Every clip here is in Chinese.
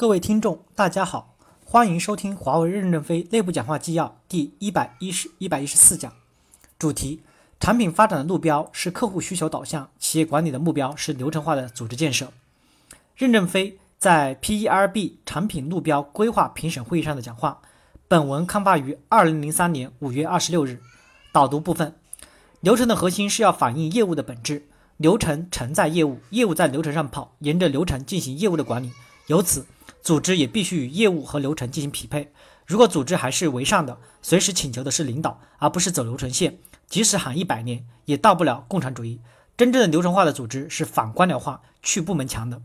各位听众，大家好，欢迎收听华为任正非内部讲话纪要第一百一十一百一十四讲，主题：产品发展的路标是客户需求导向，企业管理的目标是流程化的组织建设。任正非在 PERB 产品路标规划评审会议上的讲话。本文刊发于二零零三年五月二十六日。导读部分：流程的核心是要反映业务的本质，流程承载业务，业务在流程上跑，沿着流程进行业务的管理。由此，组织也必须与业务和流程进行匹配。如果组织还是为上的，随时请求的是领导，而不是走流程线，即使喊一百年，也到不了共产主义。真正的流程化的组织是反官僚化、去部门墙的。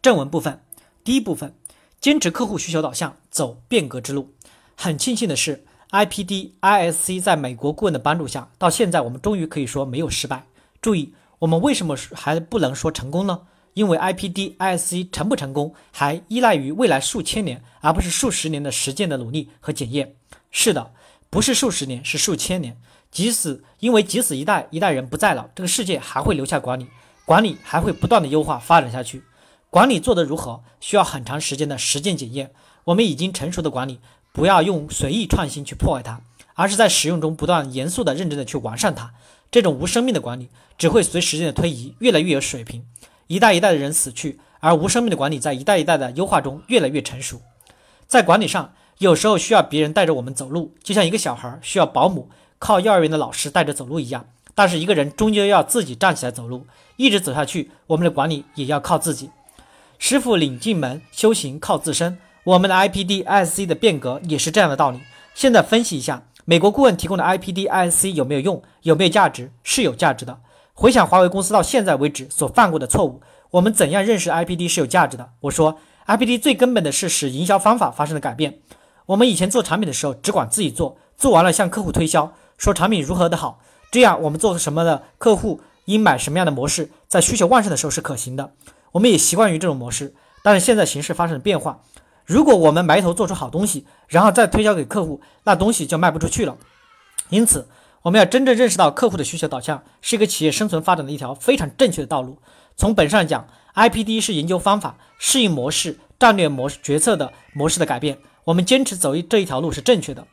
正文部分，第一部分。坚持客户需求导向，走变革之路。很庆幸的是，IPD ISC 在美国顾问的帮助下，到现在我们终于可以说没有失败。注意，我们为什么还不能说成功呢？因为 IPD ISC 成不成功，还依赖于未来数千年，而不是数十年的实践的努力和检验。是的，不是数十年，是数千年。即使因为即使一代一代人不在了，这个世界还会留下管理，管理还会不断的优化发展下去。管理做得如何，需要很长时间的实践检验。我们已经成熟的管理，不要用随意创新去破坏它，而是在使用中不断严肃的、认真的去完善它。这种无生命的管理，只会随时间的推移越来越有水平。一代一代的人死去，而无生命的管理在一代一代的优化中越来越成熟。在管理上，有时候需要别人带着我们走路，就像一个小孩需要保姆、靠幼儿园的老师带着走路一样。但是一个人终究要自己站起来走路，一直走下去，我们的管理也要靠自己。师傅领进门，修行靠自身。我们的 IPD ISC 的变革也是这样的道理。现在分析一下，美国顾问提供的 IPD ISC 有没有用？有没有价值？是有价值的。回想华为公司到现在为止所犯过的错误，我们怎样认识 IPD 是有价值的？我说，IPD 最根本的是使营销方法发生了改变。我们以前做产品的时候，只管自己做，做完了向客户推销，说产品如何的好，这样我们做什么的客户应买什么样的模式，在需求旺盛的时候是可行的。我们也习惯于这种模式，但是现在形势发生了变化。如果我们埋头做出好东西，然后再推销给客户，那东西就卖不出去了。因此，我们要真正认识到客户的需求导向是一个企业生存发展的一条非常正确的道路。从本质上讲，IPD 是研究方法、适应模式、战略模式、决策的模式的改变。我们坚持走一这一条路是正确的。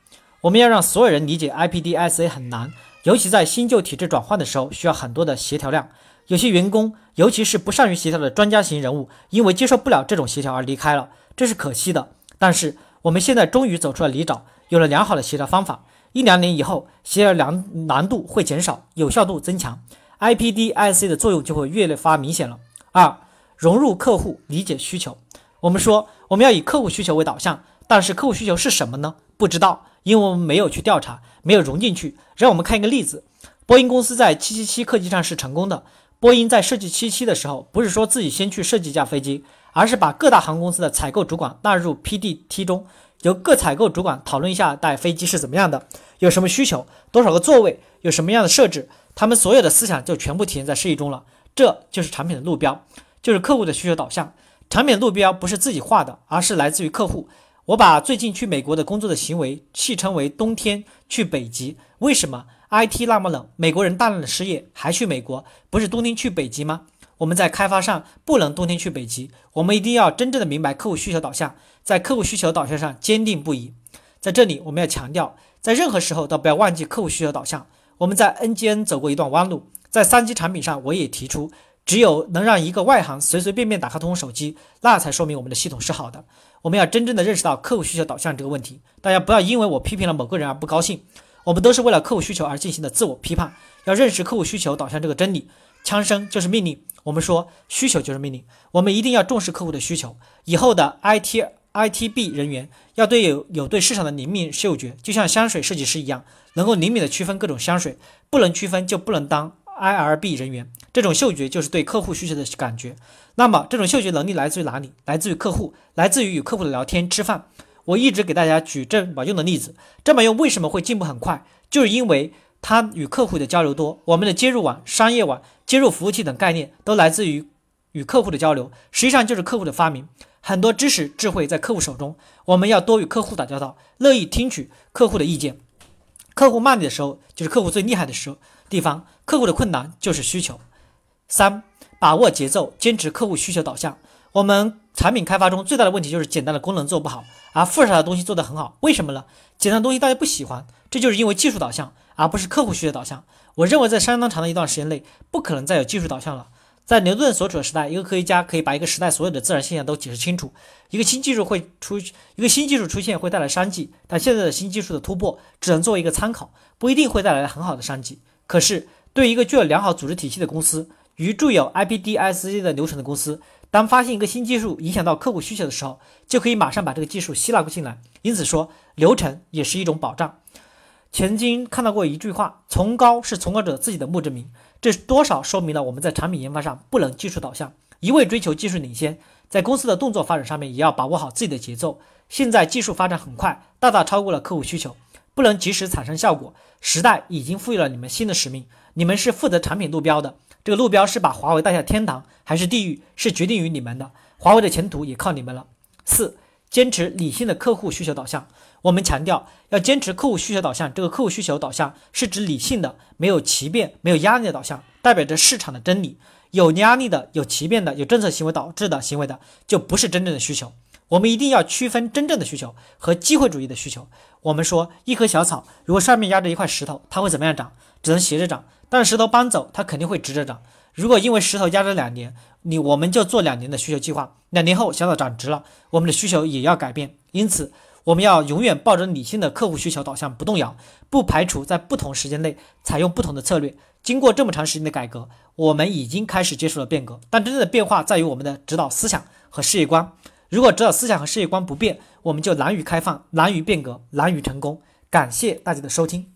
我们要让所有人理解 IPD SA 很难，尤其在新旧体制转换的时候，需要很多的协调量。有些员工，尤其是不善于协调的专家型人物，因为接受不了这种协调而离开了，这是可惜的。但是我们现在终于走出了泥沼，有了良好的协调方法，一两年以后，协调难难度会减少，有效度增强，IPD IC 的作用就会越发明显了。二，融入客户，理解需求。我们说我们要以客户需求为导向，但是客户需求是什么呢？不知道，因为我们没有去调查，没有融进去。让我们看一个例子，波音公司在777客机上是成功的。波音在设计七七的时候，不是说自己先去设计一架飞机，而是把各大航空公司的采购主管纳入 PDT 中，由各采购主管讨论一下带飞机是怎么样的，有什么需求，多少个座位，有什么样的设置，他们所有的思想就全部体现在设计中了。这就是产品的路标，就是客户的需求导向。产品路标不是自己画的，而是来自于客户。我把最近去美国的工作的行为戏称为“冬天去北极”，为什么？IT 那么冷，美国人大量的失业，还去美国，不是冬天去北极吗？我们在开发上不能冬天去北极，我们一定要真正的明白客户需求导向，在客户需求导向上坚定不移。在这里，我们要强调，在任何时候都不要忘记客户需求导向。我们在 NGN 走过一段弯路，在三级产品上，我也提出，只有能让一个外行随随便便打开通手机，那才说明我们的系统是好的。我们要真正的认识到客户需求导向这个问题，大家不要因为我批评了某个人而不高兴。我们都是为了客户需求而进行的自我批判，要认识客户需求导向这个真理。枪声就是命令，我们说需求就是命令，我们一定要重视客户的需求。以后的 IT ITB 人员要对有有对市场的灵敏嗅觉，就像香水设计师一样，能够灵敏的区分各种香水。不能区分就不能当 IRB 人员。这种嗅觉就是对客户需求的感觉。那么这种嗅觉能力来自于哪里？来自于客户，来自于与客户的聊天吃饭。我一直给大家举正保用的例子，正保用为什么会进步很快？就是因为它与客户的交流多。我们的接入网、商业网、接入服务器等概念都来自于与客户的交流，实际上就是客户的发明。很多知识智慧在客户手中，我们要多与客户打交道，乐意听取客户的意见。客户骂你的时候，就是客户最厉害的时候地方。客户的困难就是需求。三，把握节奏，坚持客户需求导向。我们产品开发中最大的问题就是简单的功能做不好，而复杂的东西做得很好。为什么呢？简单的东西大家不喜欢，这就是因为技术导向，而不是客户需求导向。我认为在相当长的一段时间内，不可能再有技术导向了。在牛顿所处的时代，一个科学家可以把一个时代所有的自然现象都解释清楚。一个新技术会出，一个新技术出现会带来商机，但现在的新技术的突破只能作为一个参考，不一定会带来很好的商机。可是，对一个具有良好组织体系的公司，与具有 IPDSC 的流程的公司，当发现一个新技术影响到客户需求的时候，就可以马上把这个技术吸纳过进来。因此说，流程也是一种保障。曾经看到过一句话：“崇高是崇高者自己的墓志铭。”这多少说明了我们在产品研发上不能技术导向，一味追求技术领先，在公司的动作发展上面也要把握好自己的节奏。现在技术发展很快，大大超过了客户需求，不能及时产生效果。时代已经赋予了你们新的使命，你们是负责产品路标的，这个路标是把华为带下天堂还是地狱，是决定于你们的。华为的前途也靠你们了。四，坚持理性的客户需求导向。我们强调要坚持客户需求导向。这个客户需求导向是指理性的、没有奇变、没有压力的导向，代表着市场的真理。有压力的、有奇变的、有政策行为导致的行为的，就不是真正的需求。我们一定要区分真正的需求和机会主义的需求。我们说，一棵小草如果上面压着一块石头，它会怎么样长？只能斜着长。但是石头搬走，它肯定会直着长。如果因为石头压着两年，你我们就做两年的需求计划。两年后小草长直了，我们的需求也要改变。因此。我们要永远抱着理性的客户需求导向不动摇，不排除在不同时间内采用不同的策略。经过这么长时间的改革，我们已经开始接受了变革，但真正的变化在于我们的指导思想和事业观。如果指导思想和事业观不变，我们就难于开放，难于变革，难于成功。感谢大家的收听。